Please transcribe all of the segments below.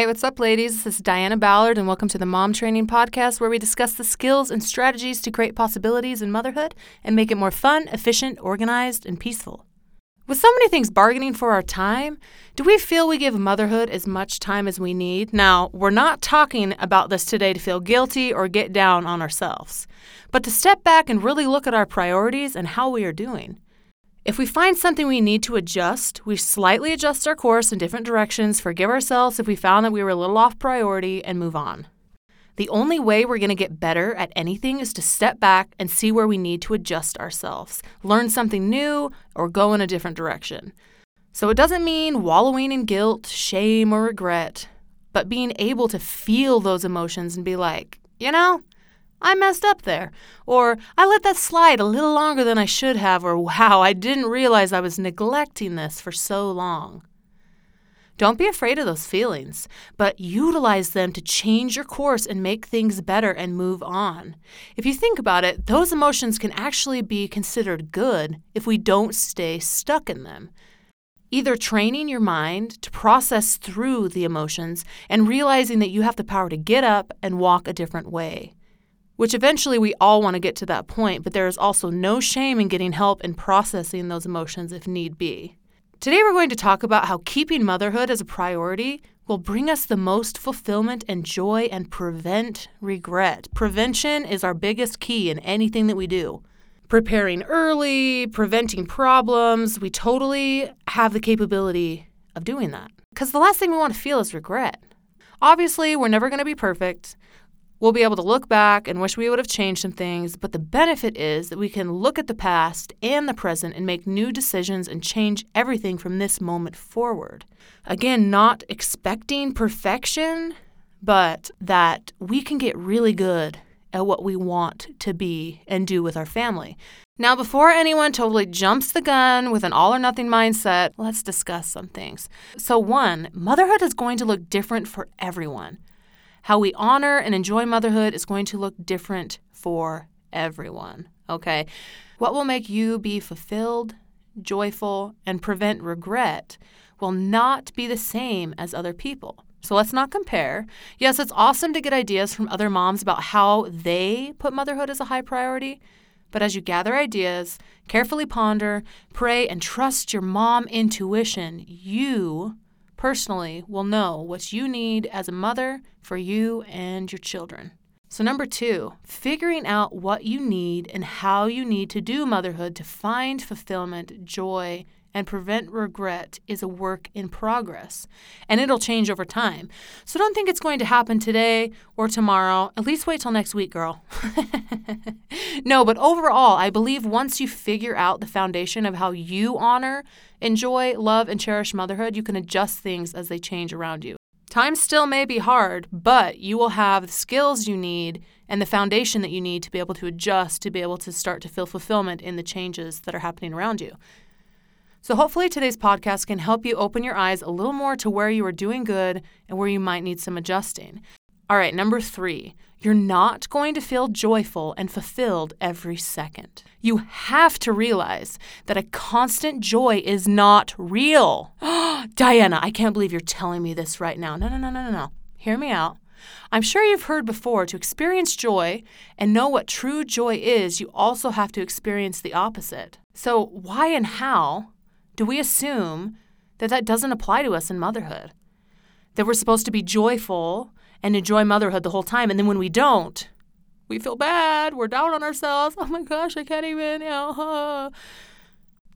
Hey, what's up, ladies? This is Diana Ballard, and welcome to the Mom Training Podcast, where we discuss the skills and strategies to create possibilities in motherhood and make it more fun, efficient, organized, and peaceful. With so many things bargaining for our time, do we feel we give motherhood as much time as we need? Now, we're not talking about this today to feel guilty or get down on ourselves, but to step back and really look at our priorities and how we are doing. If we find something we need to adjust, we slightly adjust our course in different directions, forgive ourselves if we found that we were a little off priority, and move on. The only way we're going to get better at anything is to step back and see where we need to adjust ourselves, learn something new, or go in a different direction. So it doesn't mean wallowing in guilt, shame, or regret, but being able to feel those emotions and be like, you know, I messed up there. Or I let that slide a little longer than I should have. Or wow, I didn't realize I was neglecting this for so long. Don't be afraid of those feelings, but utilize them to change your course and make things better and move on. If you think about it, those emotions can actually be considered good if we don't stay stuck in them. Either training your mind to process through the emotions and realizing that you have the power to get up and walk a different way. Which eventually we all want to get to that point, but there is also no shame in getting help in processing those emotions if need be. Today, we're going to talk about how keeping motherhood as a priority will bring us the most fulfillment and joy and prevent regret. Prevention is our biggest key in anything that we do. Preparing early, preventing problems, we totally have the capability of doing that. Because the last thing we want to feel is regret. Obviously, we're never going to be perfect. We'll be able to look back and wish we would have changed some things, but the benefit is that we can look at the past and the present and make new decisions and change everything from this moment forward. Again, not expecting perfection, but that we can get really good at what we want to be and do with our family. Now, before anyone totally jumps the gun with an all or nothing mindset, let's discuss some things. So, one, motherhood is going to look different for everyone. How we honor and enjoy motherhood is going to look different for everyone. Okay. What will make you be fulfilled, joyful, and prevent regret will not be the same as other people. So let's not compare. Yes, it's awesome to get ideas from other moms about how they put motherhood as a high priority. But as you gather ideas, carefully ponder, pray, and trust your mom intuition, you personally will know what you need as a mother for you and your children. So, number two, figuring out what you need and how you need to do motherhood to find fulfillment, joy, and prevent regret is a work in progress, and it'll change over time. So don't think it's going to happen today or tomorrow. At least wait till next week, girl. no, but overall, I believe once you figure out the foundation of how you honor, enjoy, love, and cherish motherhood, you can adjust things as they change around you. Time still may be hard, but you will have the skills you need and the foundation that you need to be able to adjust to be able to start to feel fulfillment in the changes that are happening around you. So, hopefully, today's podcast can help you open your eyes a little more to where you are doing good and where you might need some adjusting. All right, number three, you're not going to feel joyful and fulfilled every second. You have to realize that a constant joy is not real. Diana, I can't believe you're telling me this right now. No, no, no, no, no, no. Hear me out. I'm sure you've heard before to experience joy and know what true joy is, you also have to experience the opposite. So, why and how do we assume that that doesn't apply to us in motherhood? That we're supposed to be joyful and enjoy motherhood the whole time, and then when we don't, we feel bad, we're down on ourselves. Oh my gosh, I can't even.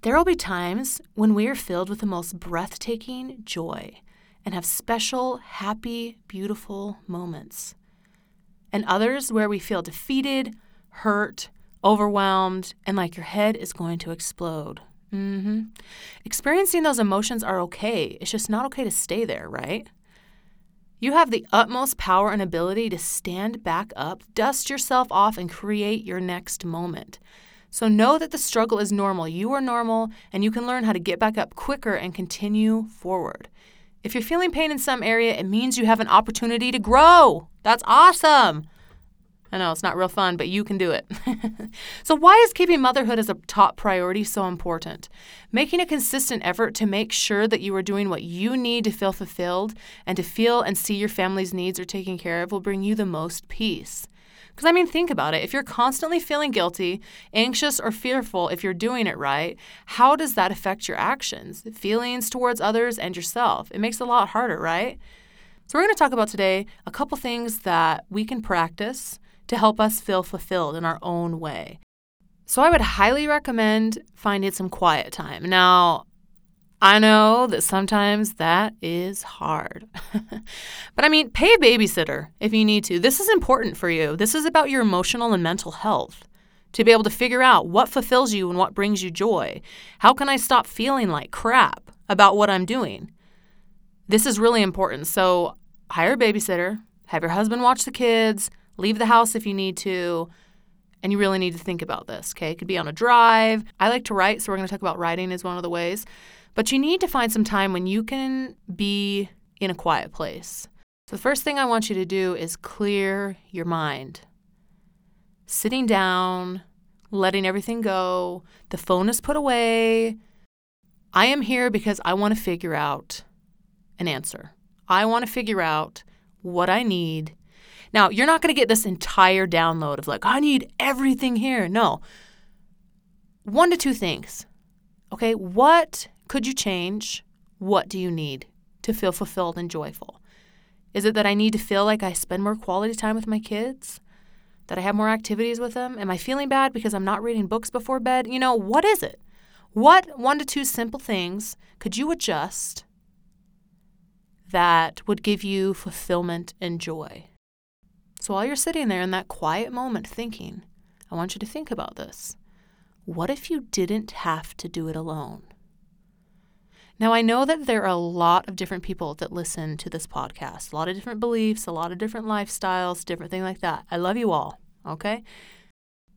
There will be times when we are filled with the most breathtaking joy and have special, happy, beautiful moments. And others where we feel defeated, hurt, overwhelmed, and like your head is going to explode. Mm-hmm. Experiencing those emotions are okay. It's just not okay to stay there, right? You have the utmost power and ability to stand back up, dust yourself off, and create your next moment. So know that the struggle is normal. You are normal, and you can learn how to get back up quicker and continue forward. If you're feeling pain in some area, it means you have an opportunity to grow. That's awesome. I know it's not real fun, but you can do it. so, why is keeping motherhood as a top priority so important? Making a consistent effort to make sure that you are doing what you need to feel fulfilled and to feel and see your family's needs are taken care of will bring you the most peace. Because, I mean, think about it. If you're constantly feeling guilty, anxious, or fearful if you're doing it right, how does that affect your actions, feelings towards others, and yourself? It makes it a lot harder, right? So, we're going to talk about today a couple things that we can practice to help us feel fulfilled in our own way. So, I would highly recommend finding some quiet time. Now, I know that sometimes that is hard. but I mean, pay a babysitter if you need to. This is important for you. This is about your emotional and mental health. To be able to figure out what fulfills you and what brings you joy. How can I stop feeling like crap about what I'm doing? This is really important. So, hire a babysitter, have your husband watch the kids, leave the house if you need to, and you really need to think about this, okay? It could be on a drive. I like to write, so we're going to talk about writing as one of the ways. But you need to find some time when you can be in a quiet place. So, the first thing I want you to do is clear your mind. Sitting down, letting everything go, the phone is put away. I am here because I want to figure out an answer. I want to figure out what I need. Now, you're not going to get this entire download of like, I need everything here. No. One to two things. Okay, what could you change? What do you need to feel fulfilled and joyful? Is it that I need to feel like I spend more quality time with my kids? That I have more activities with them? Am I feeling bad because I'm not reading books before bed? You know, what is it? What one to two simple things could you adjust that would give you fulfillment and joy? So while you're sitting there in that quiet moment thinking, I want you to think about this. What if you didn't have to do it alone? Now, I know that there are a lot of different people that listen to this podcast, a lot of different beliefs, a lot of different lifestyles, different things like that. I love you all, okay?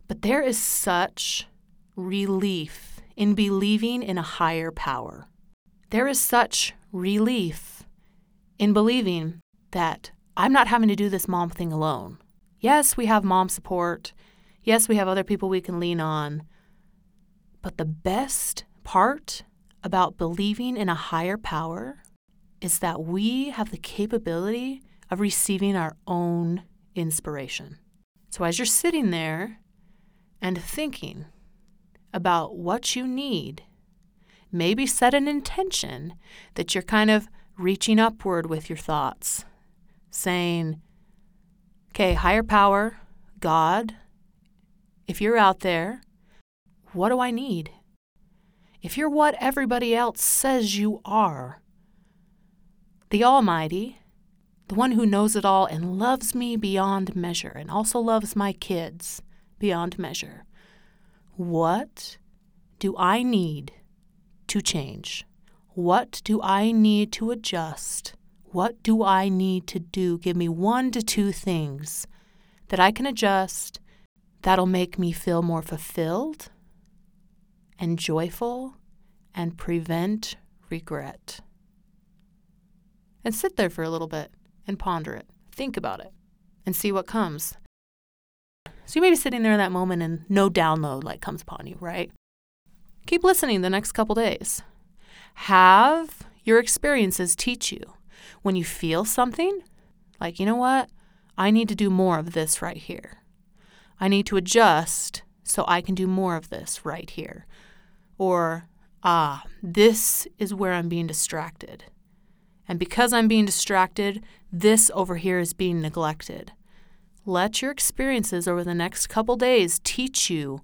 But there is such relief in believing in a higher power. There is such relief in believing that I'm not having to do this mom thing alone. Yes, we have mom support. Yes, we have other people we can lean on. But the best part about believing in a higher power is that we have the capability of receiving our own inspiration. So, as you're sitting there and thinking about what you need, maybe set an intention that you're kind of reaching upward with your thoughts, saying, Okay, higher power, God, if you're out there, what do I need? if you're what everybody else says you are, the Almighty, the one who knows it all and loves me beyond measure, and also loves my kids beyond measure, what do I need to change? What do I need to adjust? What do I need to do? Give me one to two things that I can adjust that'll make me feel more fulfilled and joyful and prevent regret. And sit there for a little bit and ponder it. Think about it and see what comes. So you may be sitting there in that moment and no download like comes upon you, right? Keep listening the next couple days. Have your experiences teach you when you feel something like, you know what? I need to do more of this right here. I need to adjust so I can do more of this right here. Or, ah, this is where I'm being distracted. And because I'm being distracted, this over here is being neglected. Let your experiences over the next couple days teach you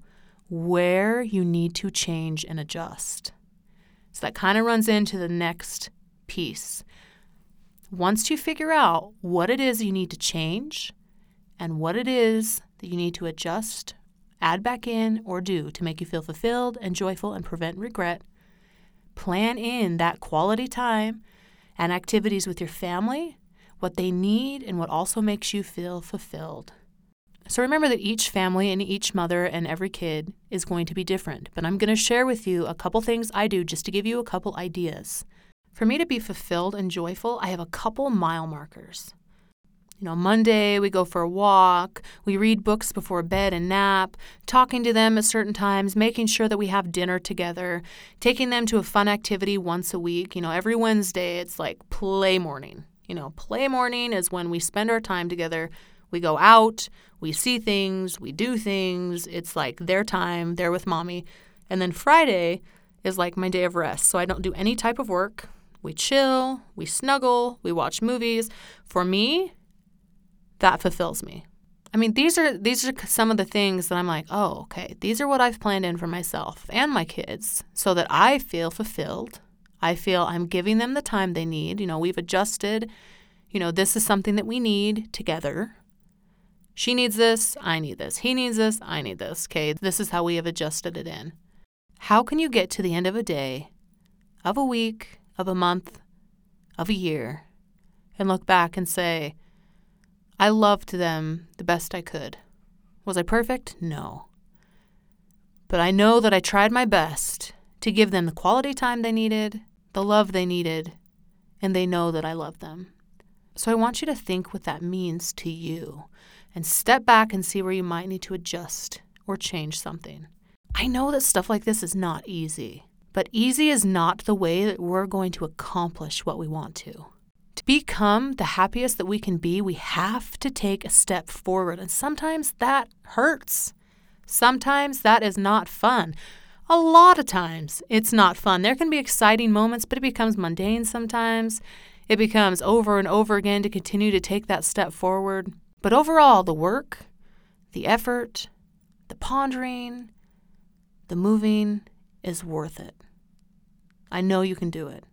where you need to change and adjust. So that kind of runs into the next piece. Once you figure out what it is you need to change and what it is that you need to adjust add back in, or do to make you feel fulfilled and joyful and prevent regret. Plan in that quality time and activities with your family, what they need, and what also makes you feel fulfilled. So remember that each family and each mother and every kid is going to be different, but I'm going to share with you a couple things I do just to give you a couple ideas. For me to be fulfilled and joyful, I have a couple mile markers. You know, Monday we go for a walk, we read books before bed and nap, talking to them at certain times, making sure that we have dinner together, taking them to a fun activity once a week. You know, every Wednesday it's like play morning. You know, play morning is when we spend our time together. We go out, we see things, we do things. It's like their time, they're with mommy. And then Friday is like my day of rest. So I don't do any type of work. We chill, we snuggle, we watch movies. For me, that fulfills me. I mean, these are these are some of the things that I'm like, "Oh, okay. These are what I've planned in for myself and my kids so that I feel fulfilled. I feel I'm giving them the time they need. You know, we've adjusted. You know, this is something that we need together. She needs this, I need this. He needs this, I need this. Okay, this is how we have adjusted it in. How can you get to the end of a day, of a week, of a month, of a year, and look back and say, I loved them the best I could. Was I perfect? No. But I know that I tried my best to give them the quality time they needed, the love they needed, and they know that I love them. So I want you to think what that means to you and step back and see where you might need to adjust or change something. I know that stuff like this is not easy, but easy is not the way that we're going to accomplish what we want to. To become the happiest that we can be, we have to take a step forward. And sometimes that hurts. Sometimes that is not fun. A lot of times it's not fun. There can be exciting moments, but it becomes mundane sometimes. It becomes over and over again to continue to take that step forward. But overall, the work, the effort, the pondering, the moving is worth it. I know you can do it.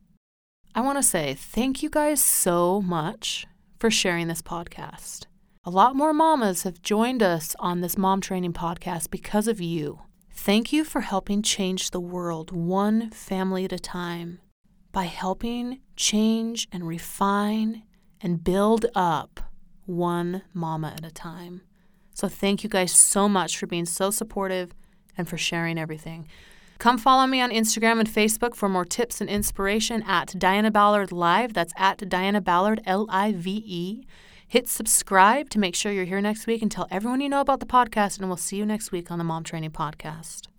I want to say thank you guys so much for sharing this podcast. A lot more mamas have joined us on this mom training podcast because of you. Thank you for helping change the world one family at a time by helping change and refine and build up one mama at a time. So, thank you guys so much for being so supportive and for sharing everything. Come follow me on Instagram and Facebook for more tips and inspiration at Diana Ballard Live. That's at Diana Ballard, L I V E. Hit subscribe to make sure you're here next week and tell everyone you know about the podcast, and we'll see you next week on the Mom Training Podcast.